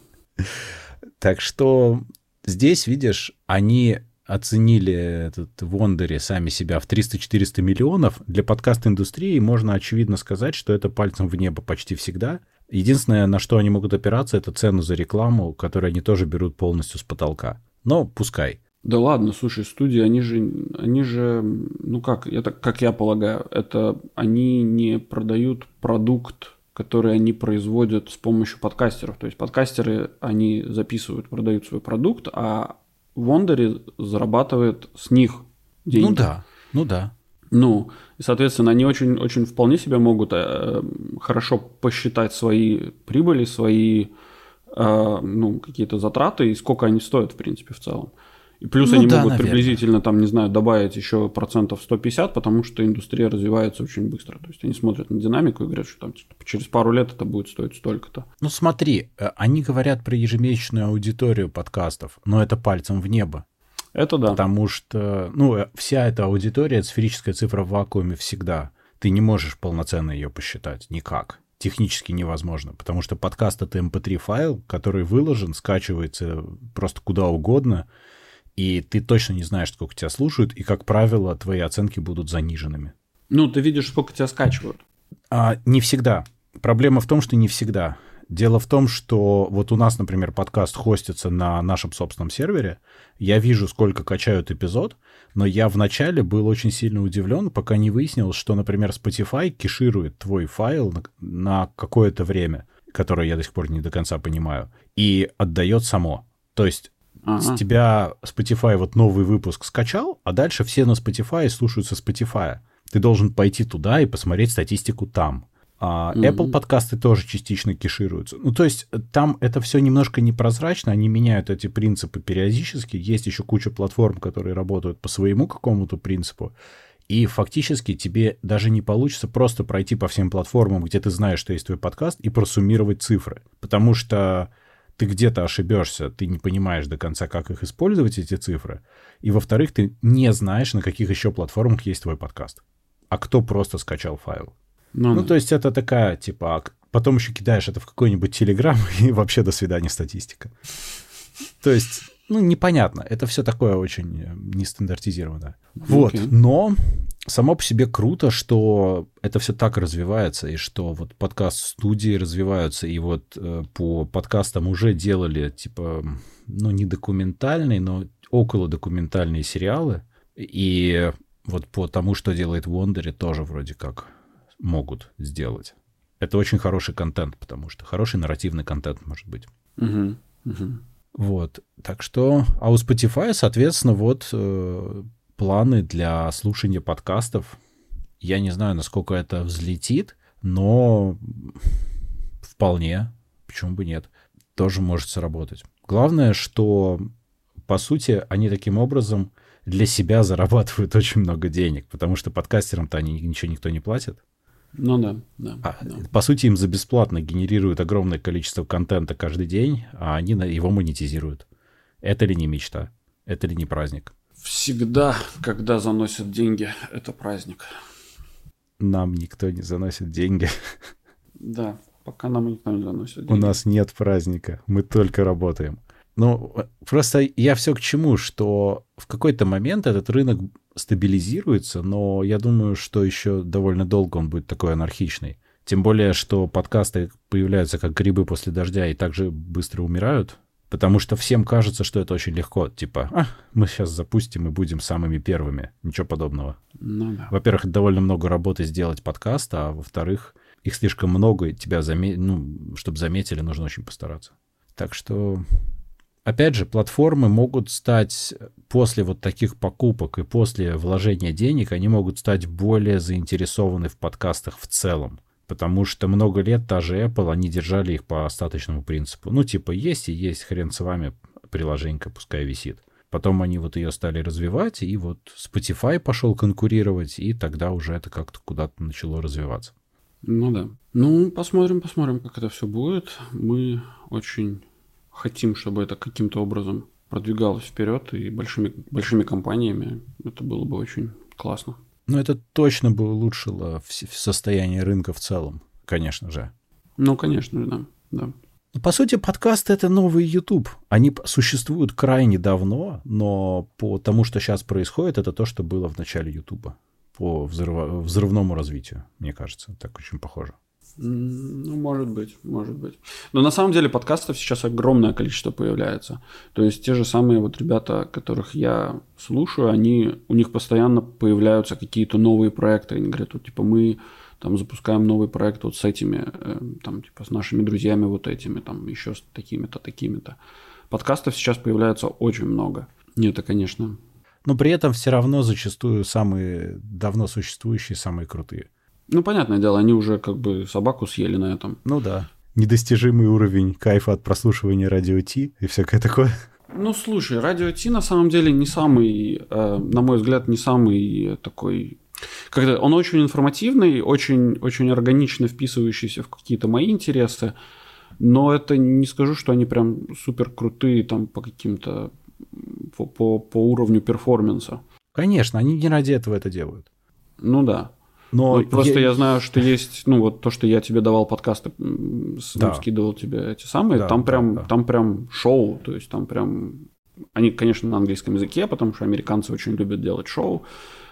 Так что здесь, видишь, они оценили этот Вондере сами себя в 300-400 миллионов, для подкаст-индустрии можно очевидно сказать, что это пальцем в небо почти всегда. Единственное, на что они могут опираться, это цену за рекламу, которую они тоже берут полностью с потолка. Но пускай. Да ладно, слушай, студии, они же, они же, ну как, это, как я полагаю, это они не продают продукт, который они производят с помощью подкастеров. То есть подкастеры, они записывают, продают свой продукт, а Wondery зарабатывает с них деньги. Ну да, ну да. Ну, и, соответственно, они очень, очень вполне себе могут э, хорошо посчитать свои прибыли, свои э, ну, какие-то затраты и сколько они стоят, в принципе, в целом. И плюс ну, они да, могут наверное. приблизительно, там, не знаю, добавить еще процентов 150, потому что индустрия развивается очень быстро. То есть они смотрят на динамику и говорят, что там типа, через пару лет это будет стоить столько-то. Ну смотри, э, они говорят про ежемесячную аудиторию подкастов, но это пальцем в небо. Это да. Потому что, ну, э, вся эта аудитория, сферическая цифра в вакууме всегда. Ты не можешь полноценно ее посчитать никак технически невозможно, потому что подкаст — это mp3 эм файл, который выложен, скачивается просто куда угодно, и ты точно не знаешь, сколько тебя слушают, и, как правило, твои оценки будут заниженными. Ну, ты видишь, сколько тебя скачивают. А, не всегда. Проблема в том, что не всегда. Дело в том, что вот у нас, например, подкаст хостится на нашем собственном сервере. Я вижу, сколько качают эпизод, но я вначале был очень сильно удивлен, пока не выяснил, что, например, Spotify кеширует твой файл на, на какое-то время, которое я до сих пор не до конца понимаю, и отдает само. То есть Ага. С тебя Spotify вот новый выпуск скачал, а дальше все на Spotify слушаются Spotify. Ты должен пойти туда и посмотреть статистику там. А mm-hmm. Apple подкасты тоже частично кешируются. Ну, то есть там это все немножко непрозрачно, они меняют эти принципы периодически. Есть еще куча платформ, которые работают по своему какому-то принципу. И фактически тебе даже не получится просто пройти по всем платформам, где ты знаешь, что есть твой подкаст, и просуммировать цифры. Потому что ты где-то ошибешься, ты не понимаешь до конца, как их использовать, эти цифры. И, во-вторых, ты не знаешь, на каких еще платформах есть твой подкаст. А кто просто скачал файл. Ну, ну да. то есть это такая, типа, а потом еще кидаешь это в какой-нибудь Телеграм, и вообще до свидания статистика. То есть ну, непонятно. Это все такое очень э, нестандартизированное. Okay. Вот. Но само по себе круто, что это все так развивается, и что вот подкаст-студии развиваются, и вот э, по подкастам уже делали, типа, ну, не документальные, но около документальные сериалы. И вот по тому, что делает Wondery, тоже вроде как могут сделать. Это очень хороший контент, потому что хороший нарративный контент может быть. Угу, угу. Вот. Так что, а у Spotify, соответственно, вот э, планы для слушания подкастов. Я не знаю, насколько это взлетит, но вполне, почему бы нет, тоже может сработать. Главное, что, по сути, они таким образом для себя зарабатывают очень много денег, потому что подкастерам-то они ничего никто не платит. Ну да, да, а, да. По сути, им за бесплатно генерируют огромное количество контента каждый день, а они его монетизируют. Это ли не мечта? Это ли не праздник? Всегда, когда заносят деньги, это праздник. Нам никто не заносит деньги. Да, пока нам никто не заносит деньги. У нас нет праздника, мы только работаем. Ну, просто я все к чему, что в какой-то момент этот рынок стабилизируется, но я думаю, что еще довольно долго он будет такой анархичный. Тем более, что подкасты появляются как грибы после дождя и также быстро умирают, потому что всем кажется, что это очень легко. Типа, а, мы сейчас запустим и будем самыми первыми. Ничего подобного. Ну, да. Во-первых, довольно много работы сделать подкаст, а во-вторых, их слишком много, и тебя заме... ну, чтобы заметили, нужно очень постараться. Так что Опять же, платформы могут стать после вот таких покупок и после вложения денег, они могут стать более заинтересованы в подкастах в целом. Потому что много лет та же Apple, они держали их по остаточному принципу. Ну, типа, есть и есть, хрен с вами, приложенька пускай висит. Потом они вот ее стали развивать, и вот Spotify пошел конкурировать, и тогда уже это как-то куда-то начало развиваться. Ну да. Ну, посмотрим, посмотрим, как это все будет. Мы очень хотим, чтобы это каким-то образом продвигалось вперед и большими, большими компаниями, это было бы очень классно. Ну, это точно бы улучшило состояние рынка в целом, конечно же. Ну, конечно, да. да. Ну, по сути, подкаст — это новый YouTube. Они существуют крайне давно, но по тому, что сейчас происходит, это то, что было в начале YouTube. По взрыв... взрывному развитию, мне кажется. Так очень похоже. Ну, может быть, может быть. Но на самом деле подкастов сейчас огромное количество появляется. То есть те же самые вот ребята, которых я слушаю, они, у них постоянно появляются какие-то новые проекты. Они говорят, вот типа мы там запускаем новый проект вот с этими, э, там типа с нашими друзьями вот этими, там еще с такими-то, такими-то. Подкастов сейчас появляется очень много. И это, конечно... Но при этом все равно зачастую самые давно существующие, самые крутые. Ну, понятное дело, они уже как бы собаку съели на этом. Ну да. Недостижимый уровень кайфа от прослушивания радио Ти и всякое такое. Ну, слушай, радио Ти на самом деле не самый, э, на мой взгляд, не самый такой когда он очень информативный, очень, очень органично вписывающийся в какие-то мои интересы, но это не скажу, что они прям супер крутые там по каким-то по, по, по уровню перформанса. Конечно, они не ради этого это делают. Ну да. Но ну, просто я... знаю, что есть, ну вот то, что я тебе давал подкасты, да. ну, скидывал тебе эти самые, да, там прям, да. там прям шоу, то есть там прям, они, конечно, на английском языке, потому что американцы очень любят делать шоу,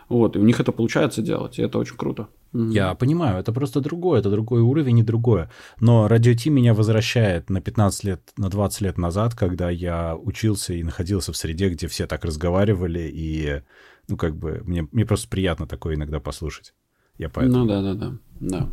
вот, и у них это получается делать, и это очень круто. Я понимаю, это просто другое, это другой уровень и другое. Но радио Ти меня возвращает на 15 лет, на 20 лет назад, когда я учился и находился в среде, где все так разговаривали, и, ну, как бы, мне, мне просто приятно такое иногда послушать. Я поэтому... Ну да, да, да, да.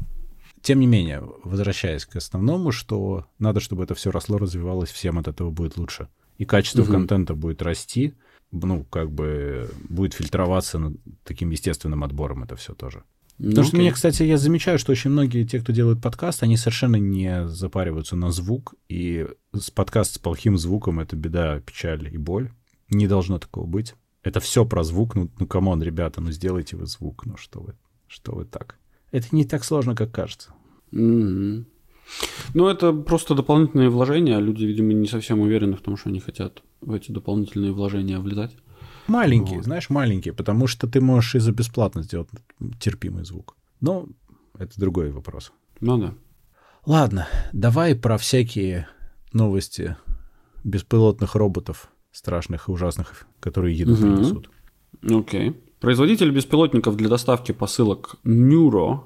Тем не менее, возвращаясь к основному, что надо, чтобы это все росло, развивалось, всем от этого будет лучше. И качество угу. контента будет расти, ну, как бы будет фильтроваться таким естественным отбором это все тоже. Ну, Потому что мне, кстати, я замечаю, что очень многие те, кто делают подкаст, они совершенно не запариваются на звук, и с подкаст с плохим звуком — это беда, печаль и боль. Не должно такого быть. Это все про звук. Ну, ну come on, ребята, ну сделайте вы звук. Ну что вы, что вы так? Это не так сложно, как кажется. Mm-hmm. Ну, это просто дополнительные вложения. Люди, видимо, не совсем уверены в том, что они хотят в эти дополнительные вложения влезать. Маленькие, вот. знаешь, маленькие, потому что ты можешь и за бесплатно сделать терпимый звук. Но это другой вопрос. Ну да. Ладно, давай про всякие новости беспилотных роботов, страшных и ужасных, которые еду угу. принесут. Окей. Производитель беспилотников для доставки посылок Neuro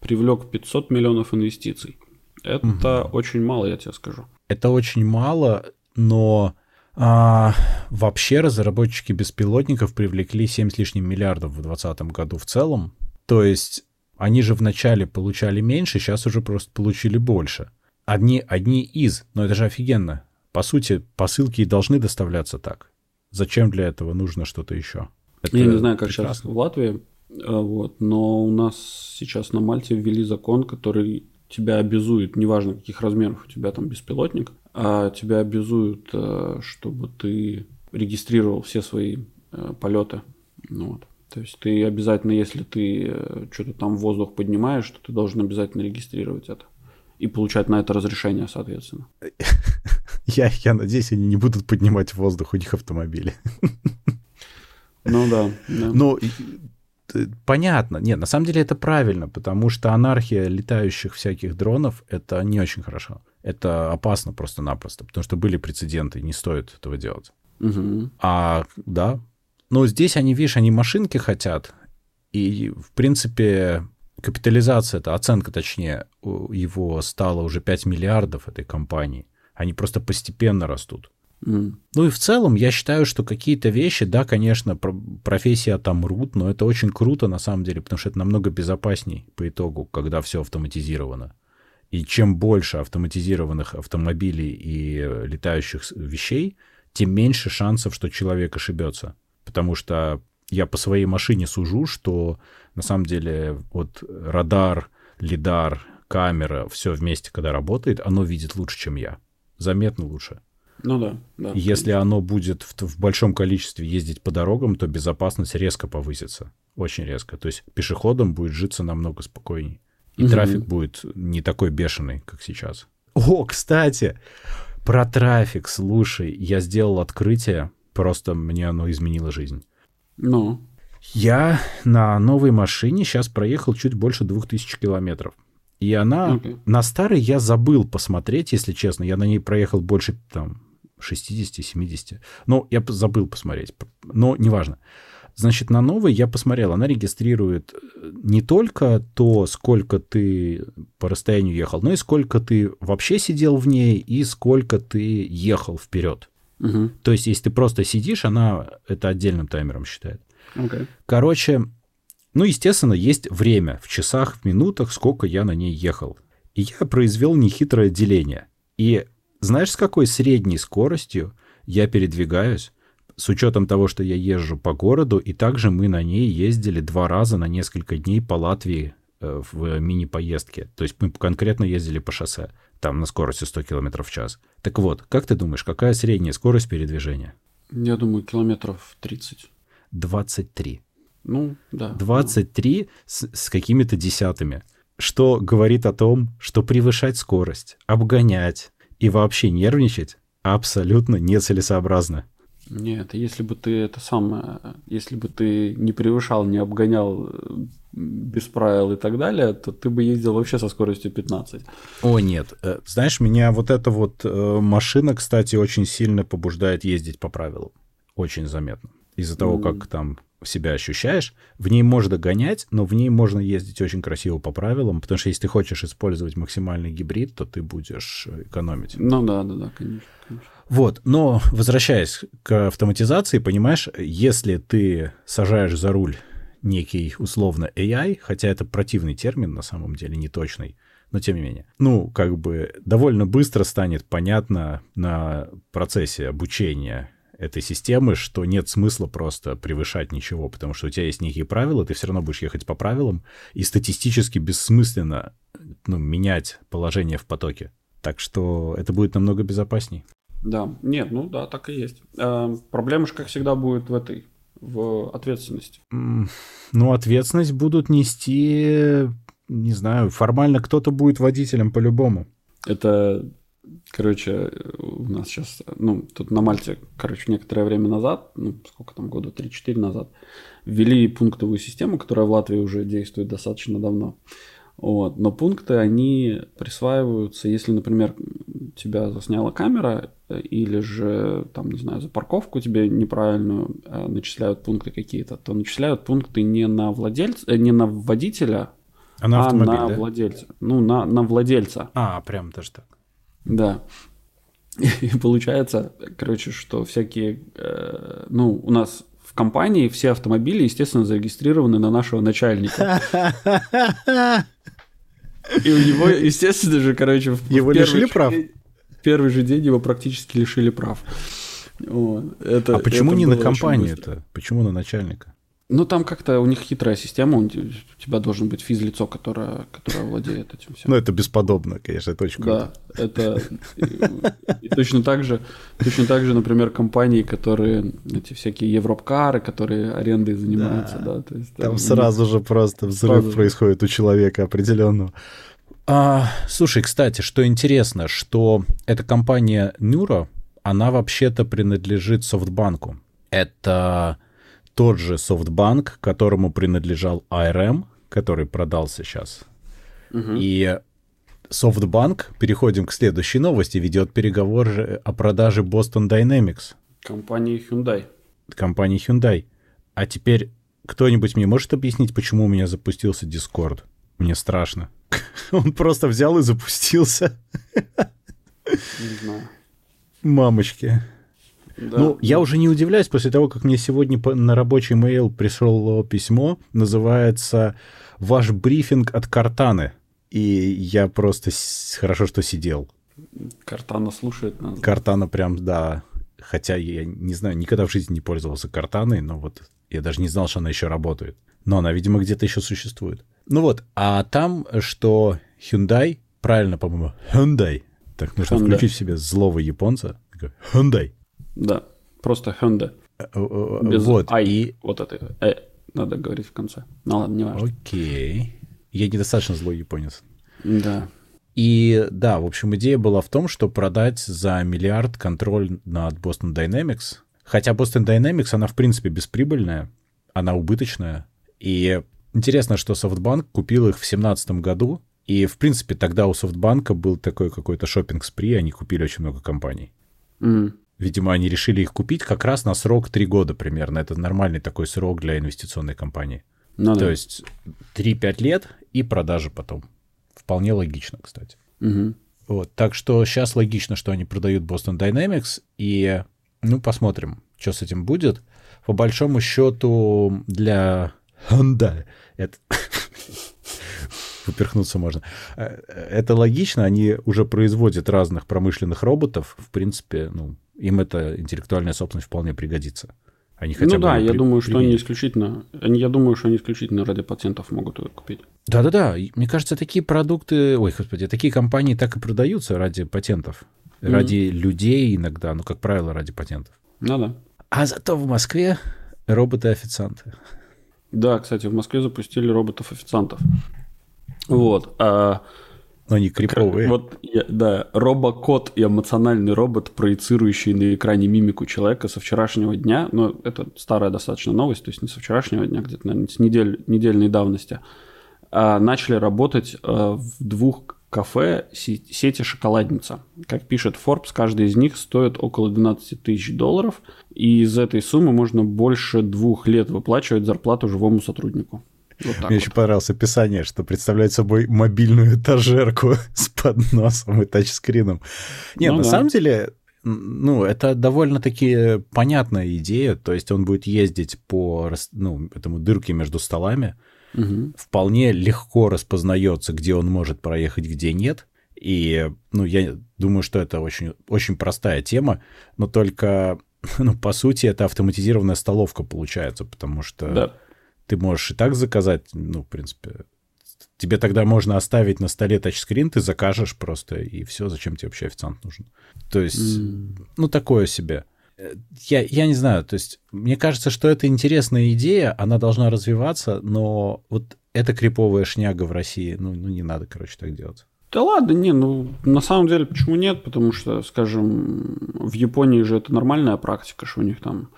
привлек 500 миллионов инвестиций. Это угу. очень мало, я тебе скажу. Это очень мало, но а, вообще разработчики беспилотников привлекли 7 с лишним миллиардов в 2020 году в целом. То есть они же вначале получали меньше, сейчас уже просто получили больше. Одни, одни из, но это же офигенно. По сути, посылки и должны доставляться так. Зачем для этого нужно что-то еще? Это Я не знаю, как прекрасно. сейчас в Латвии, а, вот, но у нас сейчас на Мальте ввели закон, который тебя обязует, неважно каких размеров у тебя там беспилотник, а тебя обязуют, э, чтобы ты регистрировал все свои э, полеты. Ну, вот. То есть ты обязательно, если ты э, что-то там в воздух поднимаешь, то ты должен обязательно регистрировать это и получать на это разрешение, соответственно. Я, я надеюсь, они не будут поднимать в воздух у них автомобили. Ну да. да. Ну, понятно. Нет, на самом деле это правильно, потому что анархия летающих всяких дронов — это не очень хорошо. Это опасно просто-напросто, потому что были прецеденты, не стоит этого делать. Угу. А, да. Но здесь они, видишь, они машинки хотят, и, в принципе, капитализация, это оценка, точнее, его стала уже 5 миллиардов этой компании. Они просто постепенно растут. Ну и в целом я считаю, что какие-то вещи, да, конечно, профессии отомрут, но это очень круто на самом деле, потому что это намного безопасней по итогу, когда все автоматизировано. И чем больше автоматизированных автомобилей и летающих вещей, тем меньше шансов, что человек ошибется. Потому что я по своей машине сужу, что на самом деле вот радар, лидар, камера, все вместе, когда работает, оно видит лучше, чем я. Заметно лучше. Ну да. да Если оно будет в, в большом количестве ездить по дорогам, то безопасность резко повысится. Очень резко. То есть пешеходам будет житься намного спокойней. И угу. трафик будет не такой бешеный, как сейчас. О, кстати, про трафик, слушай, я сделал открытие, просто мне оно изменило жизнь. Ну? Я на новой машине сейчас проехал чуть больше двух тысяч километров. И она... Okay. На старой я забыл посмотреть, если честно. Я на ней проехал больше там 60-70. Ну, я забыл посмотреть. Но неважно. Значит, на новой я посмотрел, она регистрирует э, не только то, сколько ты по расстоянию ехал, но и сколько ты вообще сидел в ней и сколько ты ехал вперед. Угу. То есть, если ты просто сидишь, она это отдельным таймером считает. Okay. Короче, ну, естественно, есть время в часах, в минутах, сколько я на ней ехал. И я произвел нехитрое деление. И знаешь, с какой средней скоростью я передвигаюсь? С учетом того, что я езжу по городу, и также мы на ней ездили два раза на несколько дней по Латвии э, в мини-поездке. То есть мы конкретно ездили по шоссе, там на скорости 100 км в час. Так вот, как ты думаешь, какая средняя скорость передвижения? Я думаю, километров 30. 23. Ну, да. 23 с, с какими-то десятыми. Что говорит о том, что превышать скорость, обгонять и вообще нервничать абсолютно нецелесообразно. Нет, если бы ты это самое, если бы ты не превышал, не обгонял э, без правил и так далее, то ты бы ездил вообще со скоростью 15. О, нет. Э, знаешь, меня вот эта вот э, машина, кстати, очень сильно побуждает ездить по правилам. Очень заметно. Из-за того, mm. как там себя ощущаешь. В ней можно гонять, но в ней можно ездить очень красиво по правилам, потому что если ты хочешь использовать максимальный гибрид, то ты будешь э, экономить. Ну да, да, да, конечно. конечно. Вот, но возвращаясь к автоматизации, понимаешь, если ты сажаешь за руль некий условно AI, хотя это противный термин на самом деле, не точный, но тем не менее. Ну, как бы довольно быстро станет понятно на процессе обучения этой системы, что нет смысла просто превышать ничего, потому что у тебя есть некие правила, ты все равно будешь ехать по правилам, и статистически бессмысленно ну, менять положение в потоке. Так что это будет намного безопасней. Да, нет, ну да, так и есть. А, проблема же, как всегда, будет в этой, в ответственности. Ну, ответственность будут нести, не знаю, формально кто-то будет водителем по-любому. Это Короче, у нас сейчас, ну, тут на Мальте, короче, некоторое время назад, ну, сколько там, года 3-4 назад, ввели пунктовую систему, которая в Латвии уже действует достаточно давно. Вот. Но пункты, они присваиваются, если, например, тебя засняла камера, или же, там, не знаю, за парковку тебе неправильную э, начисляют пункты какие-то, то начисляют пункты не на владельца, э, не на водителя, а на, а на да? владельца. Ну, на, на владельца. А, прям даже так. Да. И получается, короче, что всякие, э, ну, у нас в компании все автомобили, естественно, зарегистрированы на нашего начальника. И у него, естественно же, короче, в его лишили прав. Первый же день его практически лишили прав. Вот. Это, а почему это не на компанию-то? Почему на начальника? Ну, там как-то у них хитрая система, у тебя должен быть физлицо, которое, которое владеет этим всем. Ну, это бесподобно, конечно, это очень круто. Да, это и, точно так же, точно так же, например, компании, которые, эти всякие европкары, которые арендой занимаются, да, то есть, там, там сразу же просто взрыв сразу происходит у человека определенного. А, слушай, кстати, что интересно, что эта компания Нюра, она вообще-то принадлежит Софтбанку. Это тот же SoftBank, которому принадлежал ARM, который продался сейчас. Угу. И SoftBank, переходим к следующей новости, ведет переговоры о продаже Boston Dynamics. Компании Hyundai. Компании Hyundai. А теперь кто-нибудь мне может объяснить, почему у меня запустился Discord? Мне страшно. Он просто взял и запустился. Не знаю. Мамочки. Да. Ну, я уже не удивляюсь после того, как мне сегодня на рабочий mail пришло письмо, называется «Ваш брифинг от Картаны». И я просто хорошо, что сидел. Картана слушает нас. Картана прям, да. Хотя я не знаю, никогда в жизни не пользовался Картаной, но вот я даже не знал, что она еще работает. Но она, видимо, где-то еще существует. Ну вот, а там, что Hyundai, правильно, по-моему, Hyundai, так нужно Hyundai. включить в себе злого японца. Hyundai. Да, просто Hyundai. Э, э, э, Без вот, I, и... вот это, э, надо говорить в конце. Ну ладно, не важно. Окей. Я недостаточно злой японец. Да. И да, в общем, идея была в том, что продать за миллиард контроль над Boston Dynamics. Хотя Boston Dynamics, она в принципе бесприбыльная, она убыточная. И интересно, что SoftBank купил их в 2017 году, и, в принципе, тогда у SoftBank был такой какой-то шопинг спри они купили очень много компаний. Mm. Видимо, они решили их купить как раз на срок 3 года примерно. Это нормальный такой срок для инвестиционной компании. Ну, То да. есть 3-5 лет и продажи потом. Вполне логично, кстати. Угу. Вот, так что сейчас логично, что они продают Boston Dynamics, и ну посмотрим, что с этим будет. По большому счету для Honda это поперхнуться можно. Э, это логично, они уже производят разных промышленных роботов. В принципе, ну, им эта интеллектуальная собственность вполне пригодится. Они хотя ну бы да, я при... думаю, что они исключительно, я думаю, что они исключительно ради пациентов могут ее купить. Да-да-да, мне кажется, такие продукты, ой, господи, такие компании так и продаются ради патентов, mm-hmm. ради людей иногда, ну как правило, ради патентов. Ну да. А зато в Москве роботы-официанты. Да, кстати, в Москве запустили роботов-официантов. Вот. А но они криповые. Вот, я, да, робокот и эмоциональный робот, проецирующий на экране мимику человека со вчерашнего дня, но это старая достаточно новость, то есть не со вчерашнего дня, где-то, наверное, с недель, недельной давности, а начали работать а, в двух кафе сети «Шоколадница». Как пишет Forbes, каждый из них стоит около 12 тысяч долларов, и из этой суммы можно больше двух лет выплачивать зарплату живому сотруднику. Вот Мне вот. очень понравилось описание, что представляет собой мобильную этажерку с подносом и тачскрином. Нет, ну, на да. самом деле, ну, это довольно-таки понятная идея. То есть он будет ездить по ну, этому дырке между столами. Угу. Вполне легко распознается, где он может проехать, где нет. И, ну, я думаю, что это очень, очень простая тема, но только ну, по сути, это автоматизированная столовка получается, потому что Да. Ты можешь и так заказать, ну, в принципе, тебе тогда можно оставить на столе тачскрин, ты закажешь просто, и все, зачем тебе вообще официант нужен? То есть, ну, такое себе. Э, Я, я не знаю, то есть, мне кажется, что это интересная идея, она должна развиваться, но вот эта криповая шняга в России, ну, ну не надо, короче, так делать. Да ладно, не, ну на самом деле почему нет? Потому что, скажем, в Японии же это нормальная практика, что у них там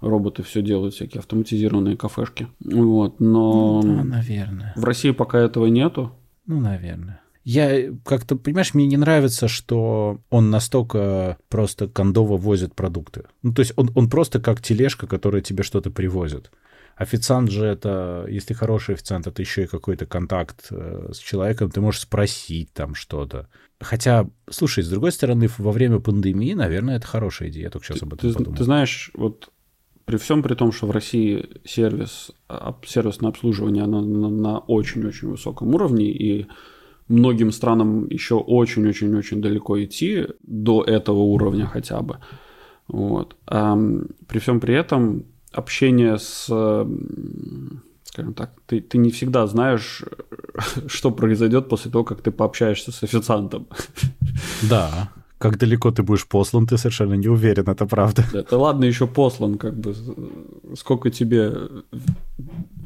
роботы все делают, всякие автоматизированные кафешки. Вот, но Ну, да, наверное. в России пока этого нету. Ну, наверное. Я как-то, понимаешь, мне не нравится, что он настолько просто кондово возит продукты. Ну, то есть он, он просто как тележка, которая тебе что-то привозит. Официант же это, если хороший официант, это еще и какой-то контакт э, с человеком, ты можешь спросить там что-то. Хотя, слушай, с другой стороны, во время пандемии, наверное, это хорошая идея. Я только сейчас об этом Ты, подумал. ты знаешь, вот при всем при том, что в России сервис, сервисное обслуживание на, очень-очень высоком уровне, и многим странам еще очень-очень-очень далеко идти до этого уровня хотя бы. Вот. Ам, при всем при этом общение с, скажем так, ты, ты не всегда знаешь, что произойдет после того, как ты пообщаешься с официантом. Да. Как далеко ты будешь послан, ты совершенно не уверен, это правда. Это ладно еще послан, как бы сколько тебе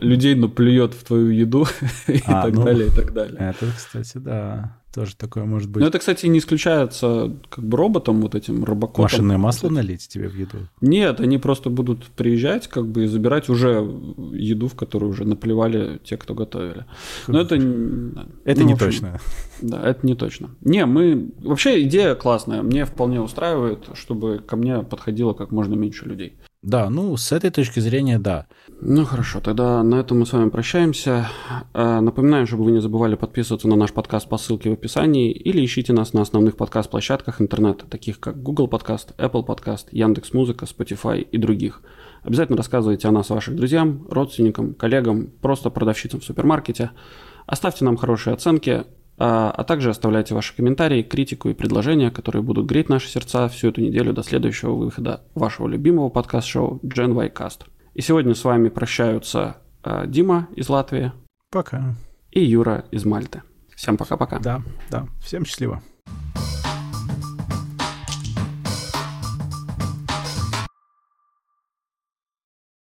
людей наплюет в твою еду и А, так ну. далее, и так далее. Это, кстати, да, тоже такое может быть. Но это, кстати, не исключается как бы роботом, вот этим робокотом. Машинное масло налить тебе в еду? Нет, они просто будут приезжать как бы и забирать уже еду, в которую уже наплевали те, кто готовили. Но это... Это ну, не общем, точно. Да, это не точно. Не, мы... Вообще идея классная. Мне вполне устраивает, чтобы ко мне подходило как можно меньше людей. Да, ну, с этой точки зрения, да. Ну хорошо, тогда на этом мы с вами прощаемся. Э, Напоминаем, чтобы вы не забывали подписываться на наш подкаст по ссылке в описании или ищите нас на основных подкаст-площадках интернета, таких как Google Подкаст, Apple Подкаст, Яндекс.Музыка, Spotify и других. Обязательно рассказывайте о нас вашим друзьям, родственникам, коллегам, просто продавщицам в супермаркете. Оставьте нам хорошие оценки, а а также оставляйте ваши комментарии, критику и предложения, которые будут греть наши сердца всю эту неделю до следующего выхода вашего любимого подкаст-шоу Gen Y Cast. И сегодня с вами прощаются а, Дима из Латвии Пока. и Юра из Мальты. Всем пока-пока. Да, да. Всем счастливо.